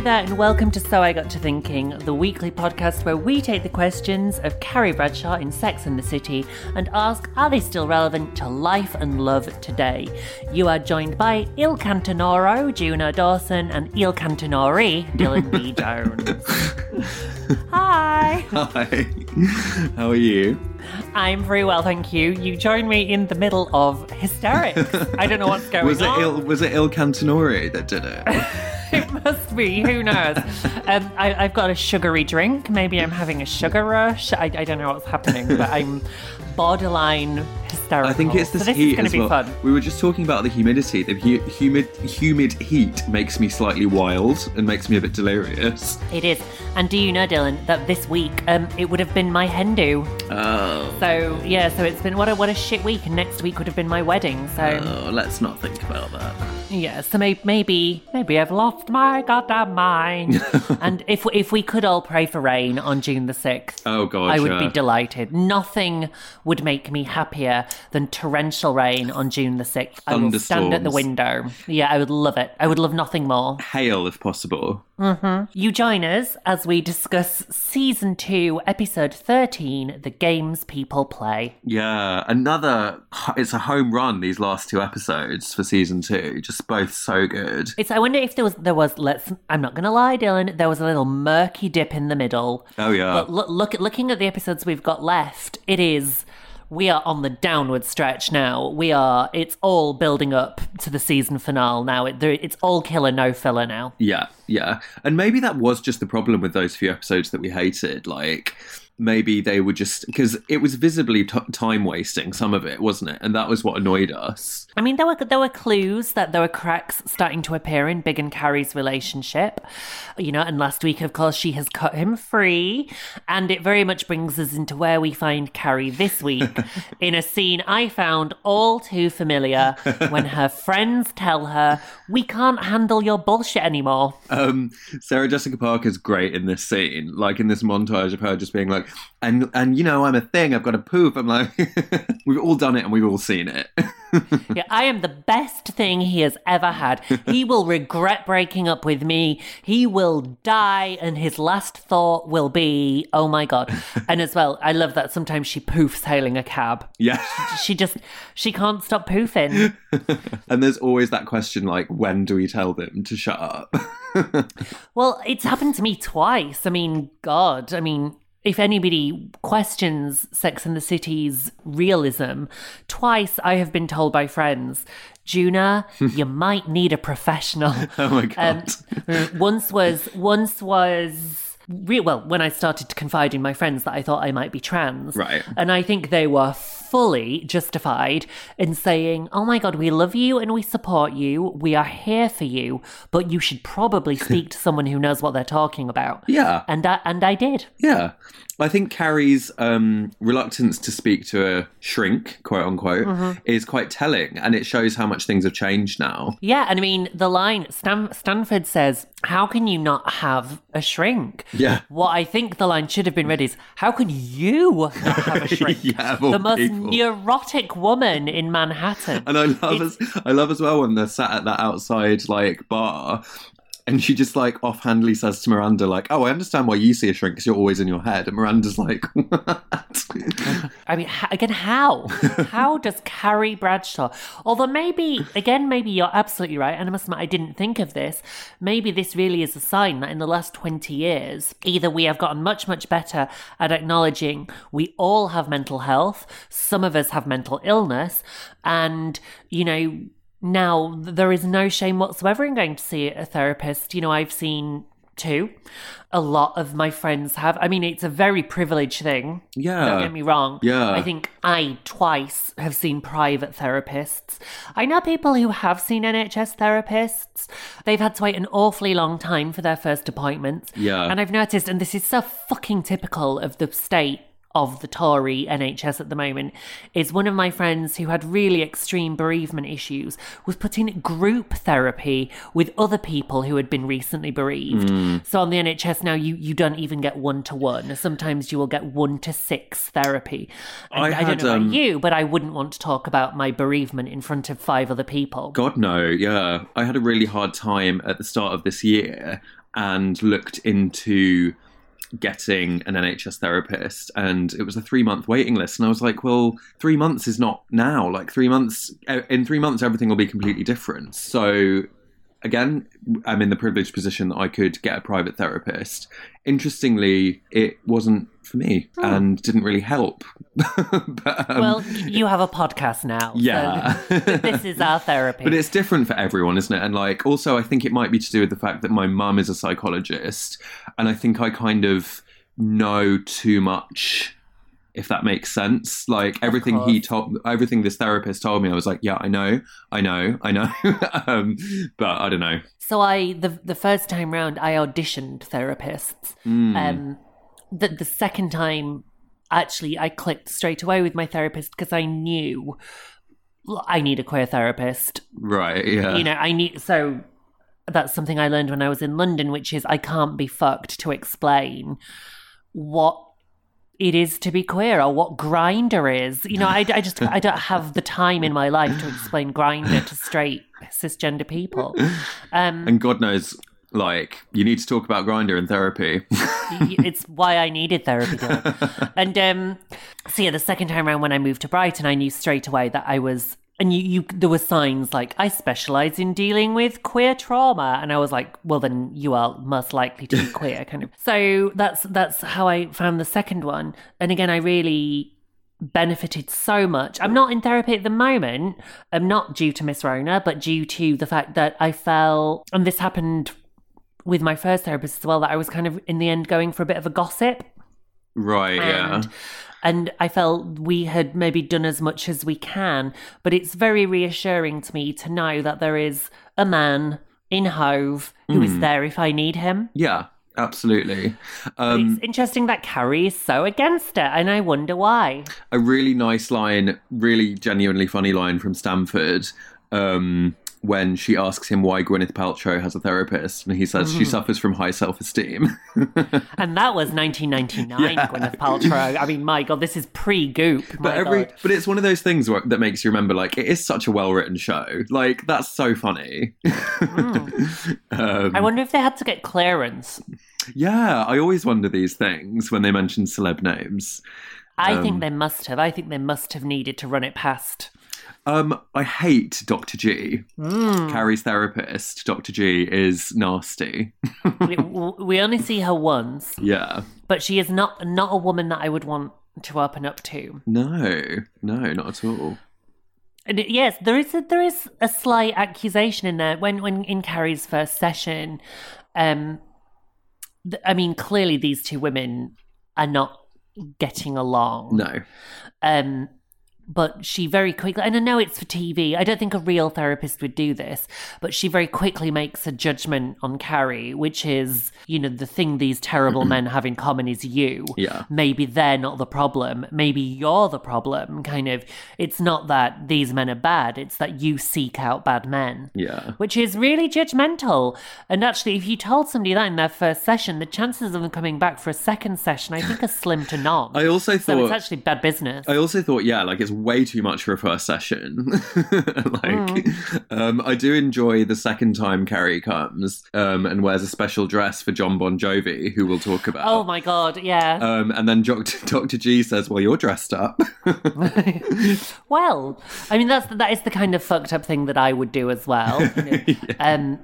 Hi there, and welcome to So I Got to Thinking, the weekly podcast where we take the questions of Carrie Bradshaw in Sex and the City and ask are they still relevant to life and love today? You are joined by Il Cantonoro, Juno Dawson, and Il Cantonori, Dylan B. Jones. Hi. Hi. How are you? I'm very well, thank you. You joined me in the middle of hysterics. I don't know what's going Was it on. Il, was it Il Cantonori that did it? Must be. Who knows? Um, I, I've got a sugary drink. Maybe I'm having a sugar rush. I, I don't know what's happening, but I'm borderline hysterical. I think it's this so this heat is going as to be well. fun. We were just talking about the humidity. The hu- humid humid heat makes me slightly wild and makes me a bit delirious. It is. And do you know, Dylan, that this week um, it would have been my hen do. Oh. So yeah, so it's been what a what a shit week, and next week would have been my wedding. So Oh, let's not think about that. yeah, so maybe maybe maybe I've lost my goddamn mind. and if if we could all pray for rain on June the sixth, Oh, God, I would yeah. be delighted. Nothing would make me happier than torrential rain on June the sixth. I will stand at the window. Yeah, I would love it. I would love nothing more. Hail, if possible. Mm-hmm. You join us as we discuss season two, episode thirteen, the games people play. Yeah, another. It's a home run. These last two episodes for season two, just both so good. It's. I wonder if there was. There was. Let's. I'm not going to lie, Dylan. There was a little murky dip in the middle. Oh yeah. But look, look at looking at the episodes we've got left. It is. We are on the downward stretch now. We are. It's all building up to the season finale now. It, it's all killer, no filler now. Yeah, yeah. And maybe that was just the problem with those few episodes that we hated. Like, maybe they were just. Because it was visibly t- time wasting, some of it, wasn't it? And that was what annoyed us. I mean, there were there were clues that there were cracks starting to appear in Big and Carrie's relationship, you know. And last week, of course, she has cut him free, and it very much brings us into where we find Carrie this week in a scene I found all too familiar when her friends tell her, "We can't handle your bullshit anymore." Um, Sarah Jessica Parker's great in this scene, like in this montage of her just being like, and and you know, I'm a thing, I've got a poof. I'm like, we've all done it and we've all seen it. Yeah, I am the best thing he has ever had. He will regret breaking up with me. He will die, and his last thought will be, "Oh my god!" And as well, I love that sometimes she poofs hailing a cab. yeah. She just she can't stop poofing. and there's always that question like, when do we tell them to shut up? Well, it's happened to me twice. I mean, God, I mean. If anybody questions Sex and the City's realism, twice I have been told by friends, Juno, you might need a professional. oh my god. Um, once was once was re- well when I started to confide in my friends that I thought I might be trans, Right. And I think they were fully justified in saying, "Oh my god, we love you and we support you. We are here for you, but you should probably speak to someone who knows what they're talking about." yeah. And I, and I did. Yeah. I think Carrie's um, reluctance to speak to a shrink, quote unquote, Mm-hmm. is quite telling, and it shows how much things have changed now. Yeah, and I mean the line Stan- Stanford says, "How can you not have a shrink?" Yeah. What I think the line should have been read is, "How can you not have a shrink?" Yeah, the most. Neurotic woman in Manhattan. And I love as I love as well when they're sat at that outside like bar. And she just like offhandedly says to Miranda, like, "Oh, I understand why you see a shrink because you're always in your head." And Miranda's like, "What?" I mean, again, how? how does Carrie Bradshaw? Although maybe, again, maybe you're absolutely right. And I must admit, I didn't think of this. Maybe this really is a sign that in the last 20 years, either we have gotten much, much better at acknowledging we all have mental health, some of us have mental illness, and, you know, now there is no shame whatsoever in going to see a therapist. You know, I've seen two. A lot of my friends have. I mean, it's a very privileged thing. Yeah. Don't get me wrong. Yeah. I think I twice have seen private therapists. I know people who have seen NHS therapists. They've had to wait an awfully long time for their first appointments. Yeah. And I've noticed, and this is so fucking typical of the state of the Tory NHS at the moment is one of my friends who had really extreme bereavement issues was put in group therapy with other people who had been recently bereaved. So on the NHS now you you don't even get one to one. Sometimes you will get one to six therapy. I I, don't know um, about you, but I wouldn't want to talk about my bereavement in front of five other people. God no, yeah. I had a really hard time at the start of this year and looked into getting an NHS therapist and it was a 3 month waiting list and I was like, well, 3 months is not now. Like 3 months in 3 months everything will be completely different. So again, I'm in the privileged position that I could get a private therapist. Interestingly, it wasn't for me and didn't really help. but, um, well, you have a podcast now. so Yeah. this is our therapy. But it's different for everyone, isn't it? And like, also, I think it might be to do with the fact that my mum is a psychologist, and I think I kind of know too much. If that makes sense, like everything he told, everything this therapist told me, I was like, yeah, I know, I know, I know, um, but I don't know. So I the the first time round I auditioned therapists. Hmm. Um the the second time actually I clicked straight away with my therapist because I knew I need a queer therapist. Right? Yeah. You know, I need so that's something I learned when I was in London, which is I can't be fucked to explain what it is to be queer or what Grindr is. You know, I, I just I don't have the time in my life to explain Grindr to straight cisgender people. Um, and God knows, like, you need to talk about Grindr in therapy. it's why I needed therapy. Dylan. and um, so yeah, the second time around when I moved to Brighton, I knew straight away that I was. And you, you, there were signs like I specialize in dealing with queer trauma, and I was like, well, then you are most likely to be queer, kind of. So that's that's how I found the second one. And again, I really benefited so much. I'm not in therapy at the moment. I'm not due to Miss Rona, but due to the fact that I fell and this happened with my first therapist as well, that I was kind of in the end going for a bit of a gossip. Right? Yeah. And, and I felt we had maybe done as much as we can, but it's very reassuring to me to know that there is a man in Hove who is there if I need him. Yeah. Absolutely. Um, it's interesting that Carrie is so against it, and I wonder why. a really nice line, really genuinely funny line from Stanford um, when she asks him why Gwyneth Paltrow has a therapist, and he says Mm. she suffers from high self esteem. And that was 1999, Gwyneth Paltrow. I mean, my God, this is pre-Goop. but every God. but it's one of those things where, that makes you remember like it is such a well written show. Like that's so funny. um, I wonder if they had to get clearance. yeah, I always wonder these things when they mention celeb names. I Um, think they must have. I think they must have needed to run it past. Um, I hate Dr. G. Hmm. Carrie's therapist, Dr. G, is nasty. we, we only see her once, yeah. but she is not not a woman that I would want to open up to. No, no, not at all. And it- yes, there is a, there is a slight accusation in there when when in Carrie's first session. Um, th- I mean, clearly these two women are not getting along. No. Um, but she very quickly, and I know it's for TV. I don't think a real therapist would do this, but she very quickly makes a judgment on Carrie, which is, you know, the thing these terrible men have in common is you. Yeah. Maybe they're not the problem. Maybe you're the problem. Kind of, it's not that these men are bad, it's that you seek out bad men. Yeah. Which is really judgmental. And actually, if you told somebody that in their first session, the chances of them coming back for a second session, I think, are slim to none. I also so it's actually bad business. I also thought, yeah, like it's way too much for a first session. like, um, I do enjoy the second time Carrie comes um, and wears a special dress for John Bon Jovi, who we'll talk about. Oh my god, yeah. Um, and then Dr. Dr. G says, "Well, you're dressed up." well, I mean that's that is the kind of fucked up thing that I would do as well. you know. Um,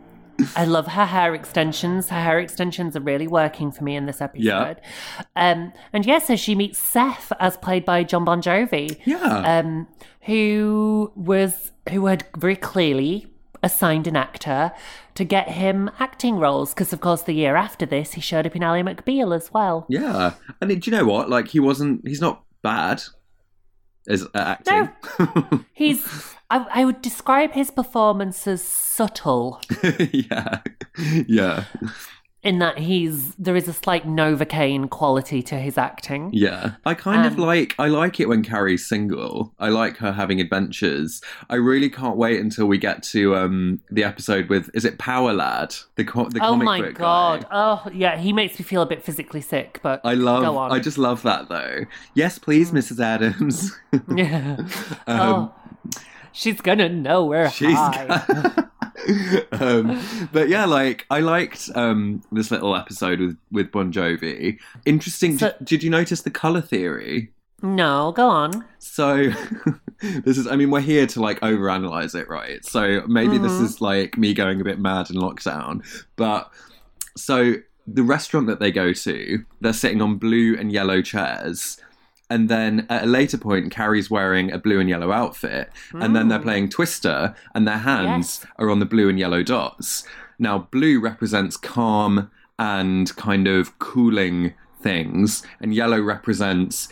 I love her hair extensions. Her hair extensions are really working for me in this episode. Yeah. Um, and yes, so she meets Seth, as played by John Bon Jovi. Yeah. Um, who was who had very clearly assigned an actor to get him acting roles because, of course, the year after this, he showed up in Ally McBeal as well. yeah, and do you know what? Like, he wasn't. He's not bad as at acting. No. he's. I, I would describe his performance as subtle. yeah, yeah, in that he's there is a slight Novocaine quality to his acting. yeah. I kind of Um, like. I like it when Carrie's single. I like her having adventures. I really can't wait until we get to um the episode with. Is it Power Lad? The co- the Oh comic my book guy? god! Oh yeah, he makes me feel a bit physically sick. But I love. Go on. Mm. I just love that though. Yes, please, Mrs. Adams. yeah. Um, oh, she's gonna know we're She's high. um, but yeah, like I liked um, this little episode with with Bon Jovi. Interesting. So- did, did you notice the color theory? no, go on. So this is. I mean, we're here to like overanalyze it, right? So maybe this is like me going a bit mad in lockdown, but so the restaurant that they go to, they're sitting on blue and yellow chairs. And then at a later point, Carrie's wearing a blue and yellow outfit. And then they're playing Twister, and their hands Yes. are on the blue and yellow dots. Now, blue represents calm and kind of cooling things, and yellow represents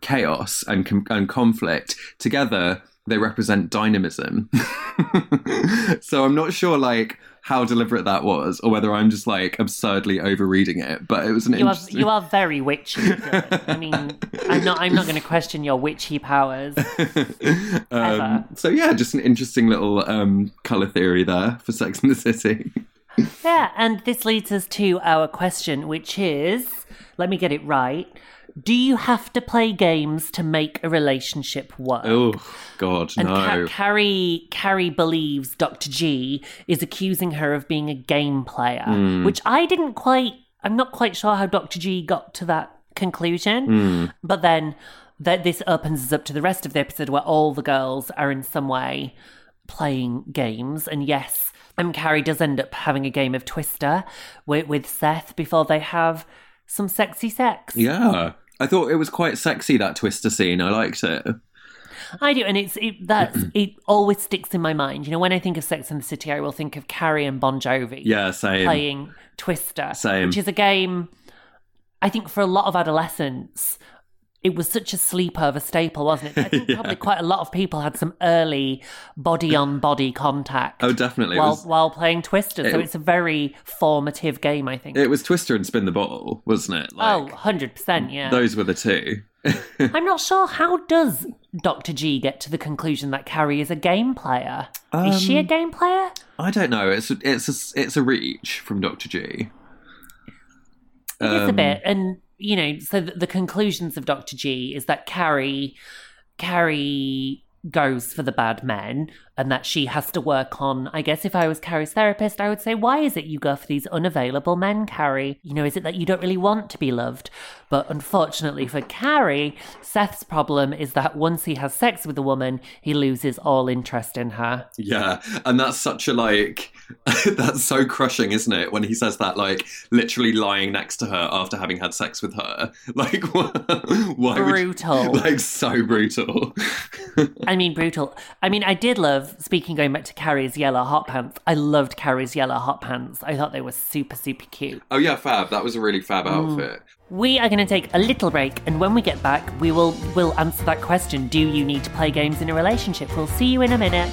chaos and, com- and conflict. Together, they represent dynamism. so I'm not sure, like, how deliberate that was, or whether I'm just like absurdly overreading it. But it was an You are you are very witchy. Dylan. I mean, I'm not I'm not going to question your witchy powers. um, so yeah, just an interesting little um, color theory there for Sex and the City. Yeah, and this leads us to our question, which is let me get it right. Do you have to play games to make a relationship work? Oh God, And Ca- Carrie, Carrie believes Dr. G is accusing her of being a game player, Hmm. which I didn't quite. I'm not quite sure how Dr. G got to that conclusion. Hmm. But then that this opens us up to the rest of the episode where all the girls are in some way playing games. And yes, and Carrie does end up having a game of Twister with, with Seth before they have some sexy sex. yeah, I thought it was quite sexy that Twister scene. I liked it. I do, and it's it, that's it. Always sticks in my mind. You know, when I think of Sex and the City, I will think of Carrie and Bon Jovi Yeah, same. playing Twister, Same. which is a game. I think for a lot of adolescents, it was such a sleepover staple, wasn't it? I think probably quite a lot of people had some early body on body contact. Oh, definitely. While, was, while playing Twister. so it's a very formative game, I think. it was Twister and Spin the Bottle, wasn't it? oh, 100%, yeah. those were the two. I'm not sure how does Dr. G get to the conclusion that Carrie is a game player? is she a Um, game player? I don't know. It's a, it's a, it's a reach from Doctor G. It is a Um, bit, and you know, so the, the conclusions of Doctor G is that Carrie, Carrie goes for the bad men, and that she has to work on. I guess if I was Carrie's therapist, I would say, why is it you go for these unavailable men, Carrie? You know, is it that you don't really want to be loved? But unfortunately for Carrie, Seth's problem is that once he has sex with a woman, he loses all interest in her. Yeah, and that's such a like that's so crushing, isn't it? When he says that, like literally lying next to her after having had sex with her, like why Brutal. Would, like so brutal. I mean, brutal. I mean, I did love, speaking going back to Carrie's yellow hot pants, I loved Carrie's yellow hot pants. I thought they were super, super cute. oh yeah, fab. That was a really fab mm. outfit. We are going to take a little break, and when we get back, we will will answer that question Do you need to play games in a relationship? We'll see you in a minute.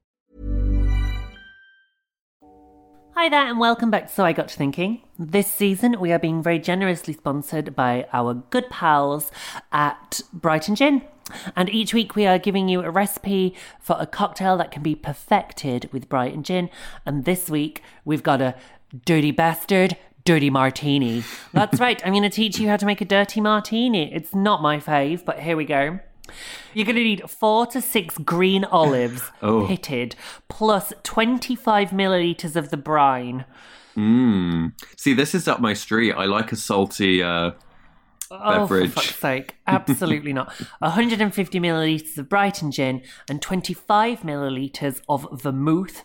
Hi there, and welcome back to So I Got to Thinking. This season, we are being very generously sponsored by our good pals at Brighton Gin. And each week, we are giving you a recipe for a cocktail that can be perfected with Brighton Gin. And this week, we've got a dirty bastard dirty martini. That's right, I'm going to teach you how to make a dirty martini. It's not my fave, but here we go. You're going to need four to six green olives Oh. pitted, plus 25 milliliters of the brine. Mm. See, this is up my street. I like a salty uh, Oh, for fuck's sake. Absolutely not. 150 milliliters of Brighton gin and 25 milliliters of vermouth.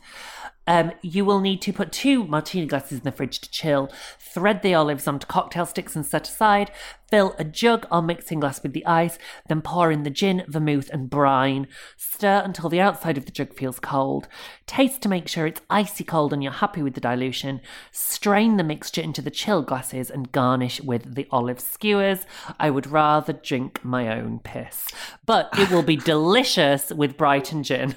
Um, you will need to put two martini glasses in the fridge to chill, thread the olives onto cocktail sticks and set aside, fill a jug or mixing glass with the ice, then pour in the gin, vermouth, and brine. Stir until the outside of the jug feels cold. Taste to make sure it's icy cold and you're happy with the dilution. Strain the mixture into the chill glasses and garnish with the olive skewers. I would rather drink my own piss, but it will be delicious with Brighton gin.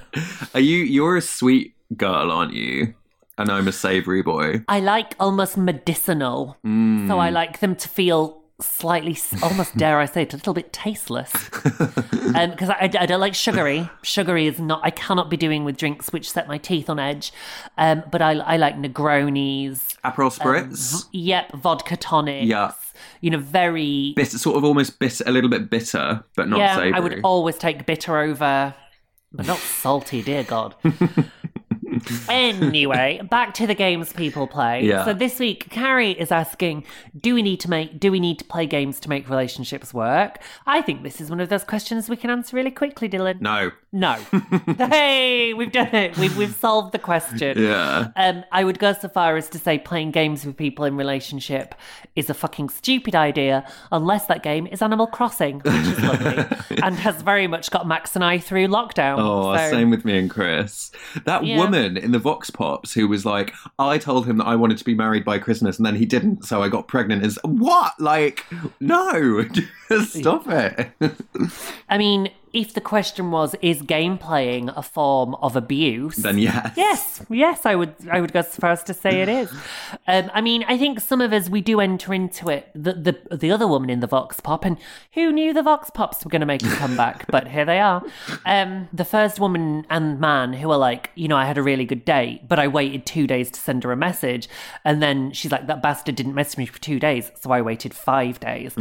Are you? You're a sweet girl, aren't you? And I'm a savoury boy. I like almost medicinal, mm. so I like them to feel slightly, almost dare I say it, a little bit tasteless. Um, because I, I don't like sugary. Sugary is not, I cannot be doing with drinks which set my teeth on edge. Um, but I, I like Negronis. Aperol um, spritz. Yep, vodka tonics. Yeah. You know, very. bitter, sort of almost bitter, a little bit bitter, but not yeah, savoury. I would always take bitter over, but not salty, dear God. anyway, back to the games people play. Yeah. So this week, Carrie is asking, "Do we need to make? Do we need to play games to make relationships work?" I think this is one of those questions we can answer really quickly, Dylan. No. No. hey, we've done it. We've we've solved the question. Yeah. Um, I would go so far as to say playing games with people in relationship is a fucking stupid idea, unless that game is Animal Crossing, which is lovely and has very much got Max and I through lockdown. Oh, So- same with me and Chris. That Yeah. woman in the Vox Pops who was like, I told him that I wanted to be married by Christmas and then he didn't, so I got pregnant. Is what? Like, no, stop it. I mean, if the question was, is game playing a form of abuse? then yes. Yes, yes, I would. I would go as far as to say it is. Um, I mean, I think some of us we do enter into it. The the the other woman in the Vox Pop, and who knew the Vox Pops were going to make a comeback? but here they are. Um, the first woman and man who are like, you know, I had a really good day, but I waited two days to send her a message, and then she's like, that bastard didn't message me for two days, so I waited five days.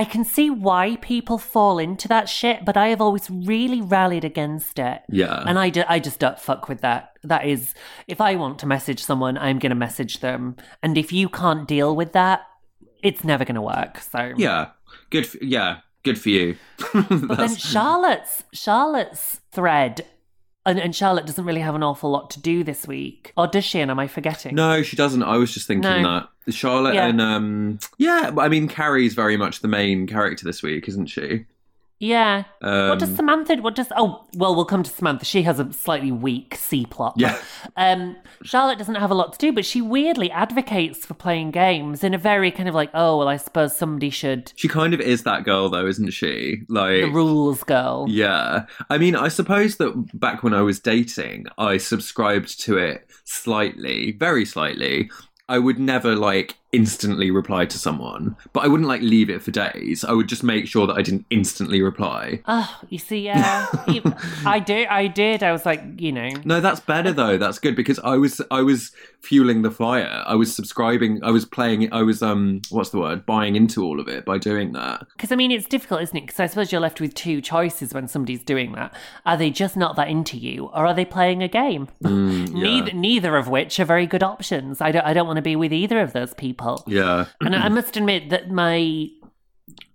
I can see why people fall into that shit, but I have always really rallied against it. Yeah. And I, I just don't fuck with that. That is, if I want to message someone, I'm going to message them. And if you can't deal with that, it's never going to work. So, Yeah. Good. For, yeah. Good for you. But then Charlotte's, Charlotte's thread, and, and Charlotte doesn't really have an awful lot to do this week. Or does she? And am I forgetting? no, she doesn't. I was just thinking No. that Charlotte Yeah. and um, yeah. I mean, Carrie's very much the main character this week, isn't she? Yeah. what does Um, Samantha? What does? Oh, well, we'll come to Samantha. She has a slightly weak C plot. Yeah. Um, Charlotte doesn't have a lot to do, but she weirdly advocates for playing games in a very kind of like, oh, well, I suppose somebody should. She kind of is that girl, though, isn't she? Like The rules girl. Yeah. I mean, I suppose that back when I was dating, I subscribed to it slightly, very slightly. I would never like instantly reply to someone, but I wouldn't like leave it for days. I would just make sure that I didn't instantly reply. Oh, you see, yeah, I did. I did. I was like, you know, No, that's better though. That's good because I was I was fueling the fire. I was subscribing. I was playing it. I was um what's the word? Buying into all of it by doing that. because I mean, it's difficult, isn't it? Because I suppose you're left with two choices when somebody's doing that. Are they just not that into you, or are they playing a game? Neither, neither of which are very good options. I don't. I don't want to be with either of those people. Yeah. And I must admit that my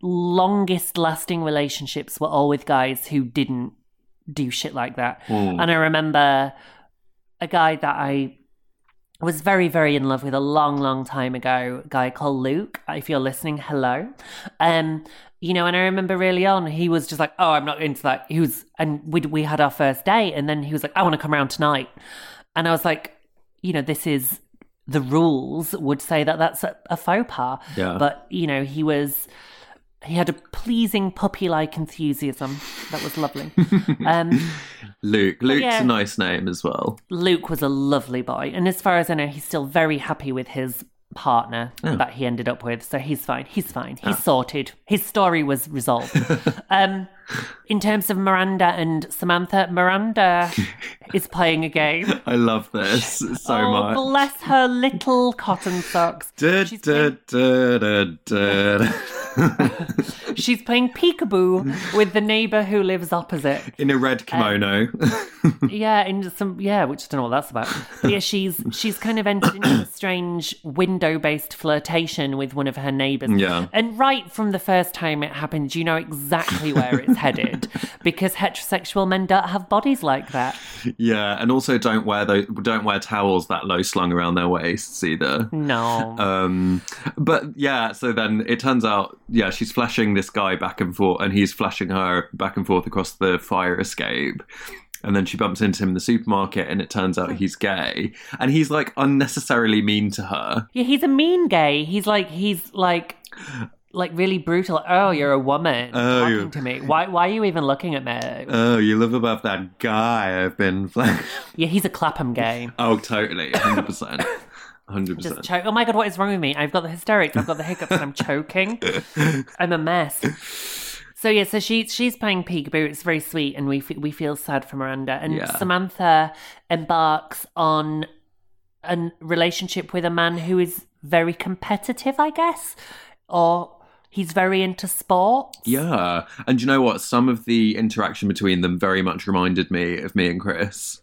longest lasting relationships were all with guys who didn't do shit like that. Mm. And I remember a guy that I was very, very in love with a long, long time ago, a guy called Luke. If you're listening, hello. Um, you know, and I remember really on, he was just like, Oh, I'm not into that. He was and we we had our first date, and then he was like, I want to come around tonight. And I was like, you know, this is the rules would say that that's a, a faux pas. Yeah. But, you know, he was he had a pleasing puppy like enthusiasm that was lovely. um Luke. Luke's yeah. a nice name as well. Luke was a lovely boy, and as far as I know, he's still very happy with his partner that he ended up with. So he's fine. He's fine. He's sorted. His story was resolved. um, in terms of Miranda and Samantha, Miranda is playing a game. I love this so oh, much. bless her little cotton socks. Da, She's da, playing- da, da, da. She's playing peekaboo with the neighbor who lives opposite. In a red kimono. yeah, in some yeah, which I don't know what that's about. But yeah, she's she's kind of entered into a strange window-based flirtation with one of her neighbours. Yeah. and right from the first time it happened, you know exactly where it's headed because heterosexual men don't have bodies like that. yeah, and also don't wear those, don't wear towels that low slung around their waists either. No, Um, but yeah, so then it turns out, yeah, she's flashing this guy back and forth, and he's flashing her back and forth across the fire escape. And then she bumps into him in the supermarket, and it turns out he's gay, and he's like unnecessarily mean to her. yeah, he's a mean gay. He's like he's like. Like really brutal. Oh, you're a woman Oh, talking you- to me. Why? Why are you even looking at me? Oh, you live above that guy I've been yeah, he's a Clapham gay. oh, totally, hundred percent, hundred Just choke. Oh my god, what is wrong with me? I've got the hysterics. I've got the hiccups, and I'm choking. I'm a mess. So yeah, so she she's playing peekaboo. It's very sweet, and we f- we feel sad for Miranda. And Yeah. Samantha embarks on a relationship with a man who is very competitive, I guess, or he's very into sport. Yeah, and you know what? Some of the interaction between them very much reminded me of me and Chris.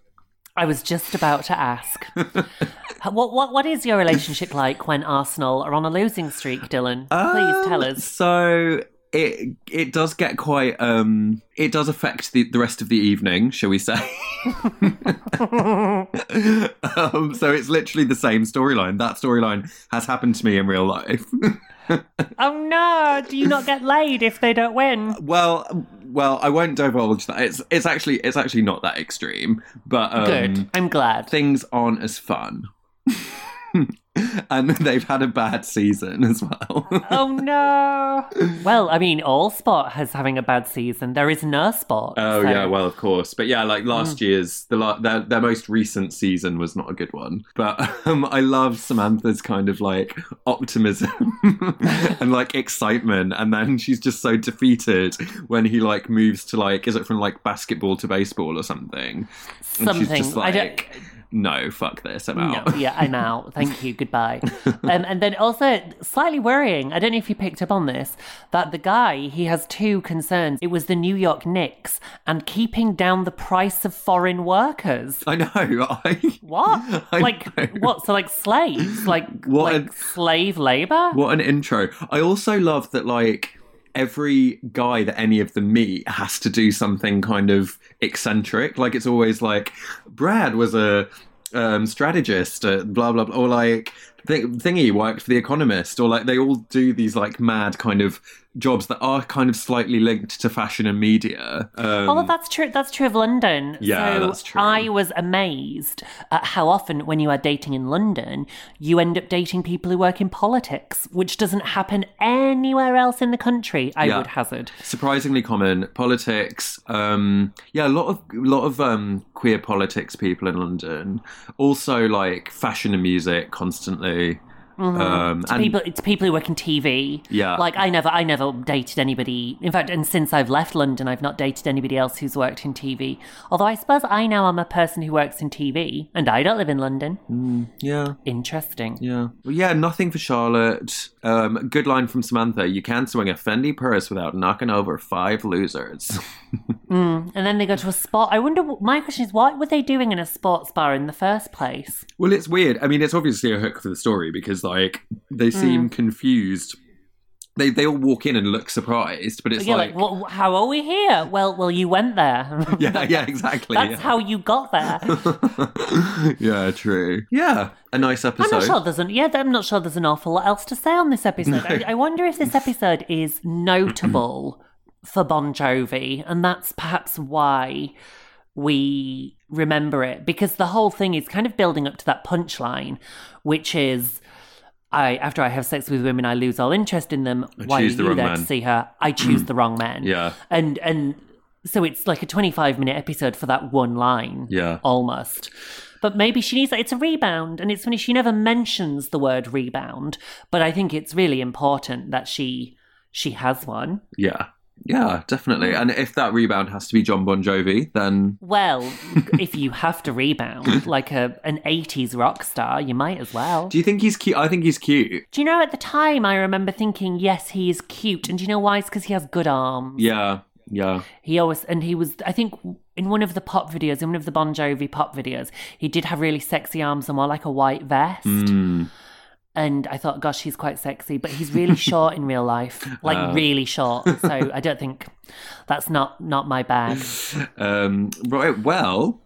I was just about to ask. what what what is your relationship like when Arsenal are on a losing streak, Dylan? Please tell Um, us. So it it does get quite um it does affect the, the rest of the evening, shall we say? um, so it's literally the same storyline. That storyline has happened to me in real life. Oh no! Do you not get laid if they don't win? well, well, I won't divulge that. It's it's actually it's actually not that extreme, but um, Good. I'm glad. things aren't as fun. and they've had a bad season as well. Oh no! Well, I mean, all sport has having a bad season. There is no sport. Oh so- yeah, well of course, but yeah, like last year's the la- their their most recent season was not a good one. But um, I love Samantha's kind of like optimism and like excitement, and then she's just so defeated when he like moves to like is it from like basketball to baseball or something? And something. she's just like, I don't. No, fuck this, I'm out. No, yeah, I'm out. Thank you. Goodbye. Um, and then also slightly worrying. I don't know if you picked up on this. That the guy he has two concerns. It was the New York Knicks and keeping down the price of foreign workers. I know. I What? I like know. what? So like slaves? Like What like a- slave labor? What an intro. I also love that, like, every guy that any of them meet has to do something kind of eccentric. Like, it's always like, Brad was a um, strategist, uh, blah, blah, blah. Or like, Th- thingy worked for The Economist, or like they all do these like mad kind of jobs that are kind of slightly linked to fashion and media. Um, Oh, that's true. That's true of London. Yeah, so that's true. I was amazed at how often, when you are dating in London, you end up dating people who work in politics, which doesn't happen anywhere else in the country. I Yeah. would hazard. surprisingly common politics um yeah a lot of a lot of um queer politics people in london also like fashion and music constantly um To and people, it's people who work in TV. Yeah. like I never, I never dated anybody. In fact, and since I've left London, I've not dated anybody else who's worked in TV. Although I suppose I now am a person who works in TV, and I don't live in London. yeah Interesting. yeah well, yeah nothing for charlotte um good line from samantha you can't swing a fendi purse without knocking over five losers And then they go to a spot. I wonder. My question is, what were they doing in a sports bar in the first place? well it's weird i mean it's obviously a hook for the story because like they mm. seem confused they they all walk in and look surprised but it's You're like, like, well, how are we here? Well, well, you went there. yeah yeah exactly That's yeah. how you got there. yeah, true. Yeah, a nice episode. I'm not sure there's an yeah. I'm not sure there's an awful lot else to say on this episode. I, I wonder if this episode is notable for Bon Jovi, and that's perhaps why we remember it because the whole thing is kind of building up to that punchline, which is. I, after I have sex with women, I lose all interest in them. I Why are the you there man. to see her? I choose the wrong man. Yeah. and and so it's like a 25 minute episode for that one line Yeah. almost but maybe she needs that. it's a rebound and it's funny she never mentions the word rebound but i think it's really important that she she has one Yeah, yeah, definitely. And if that rebound has to be John Bon Jovi, then well if you have to rebound like a an 80s rock star you might as well do you think he's cute? I think he's cute. do you know at the time i remember thinking yes he is cute and do you know why it's because he has good arms Yeah, yeah, He always and he was I think in one of the pop videos, in one of the Bon Jovi pop videos, he did have really sexy arms and wore like a white vest. Mm. And I thought, gosh, he's quite sexy, but he's really short in real life, like Oh. really short. So I don't think that's not not my bag. Um, right. Well,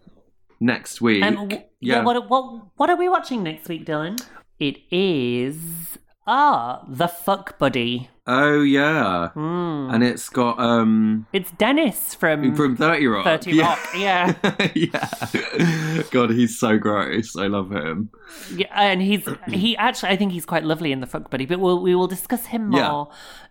next week. Um, w- yeah. What, what what are we watching next week, Dylan? It is ah the Fuck Buddy. oh yeah, Hmm. and it's got um It's Dennis from from Thirty Rock. 30 yeah. Rock. Yeah. yeah. God, he's so gross. I love him. Yeah, and he's he actually I think he's quite lovely in the fuck buddy, but we'll we will discuss him Yeah.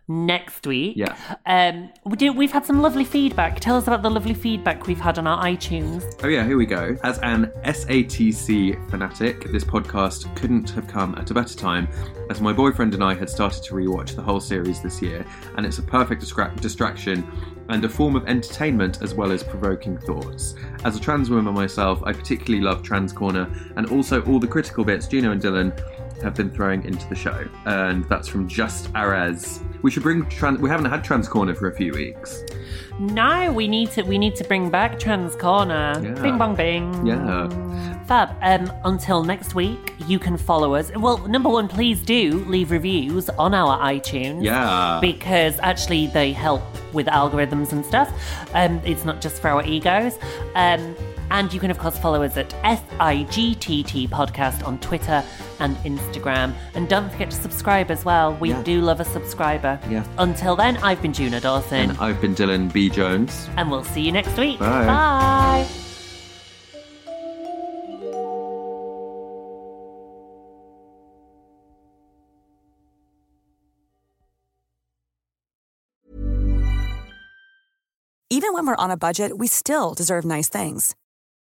Next week. Yeah. Um we do we've had some lovely feedback. Tell us about the lovely feedback we've had on our iTunes. Oh yeah, here we go. As an SATC fanatic, this podcast couldn't have come at a better time, as my boyfriend and I had started to rewatch the whole series this year, and it's a perfect distra- distraction and a form of entertainment as well as provoking thoughts. As a trans woman myself, I particularly love Trans Corner and also all the critical bits Juno and Dylan have been throwing into the show. And that's from Just Arez. We should bring trans. We haven't had Trans Corner for a few weeks. No, we need to we need to bring back Trans Corner. Yeah. Bing bong bing. Yeah. Fab. Um, until next week, you can follow us. Well, number one, please do leave reviews on our iTunes. Yeah. Because actually they help with algorithms and stuff. Um, it's not just for our egos. Um, and you can, of course, follow us at SIGTT Podcast on Twitter and Instagram. And don't forget to subscribe as well. We Yeah. do love a subscriber. Yeah. Until then, I've been Juno Dawson, And I've been Dylan B. Jones. and we'll see you next week. Bye. Bye. Even when we're on a budget, we still deserve nice things.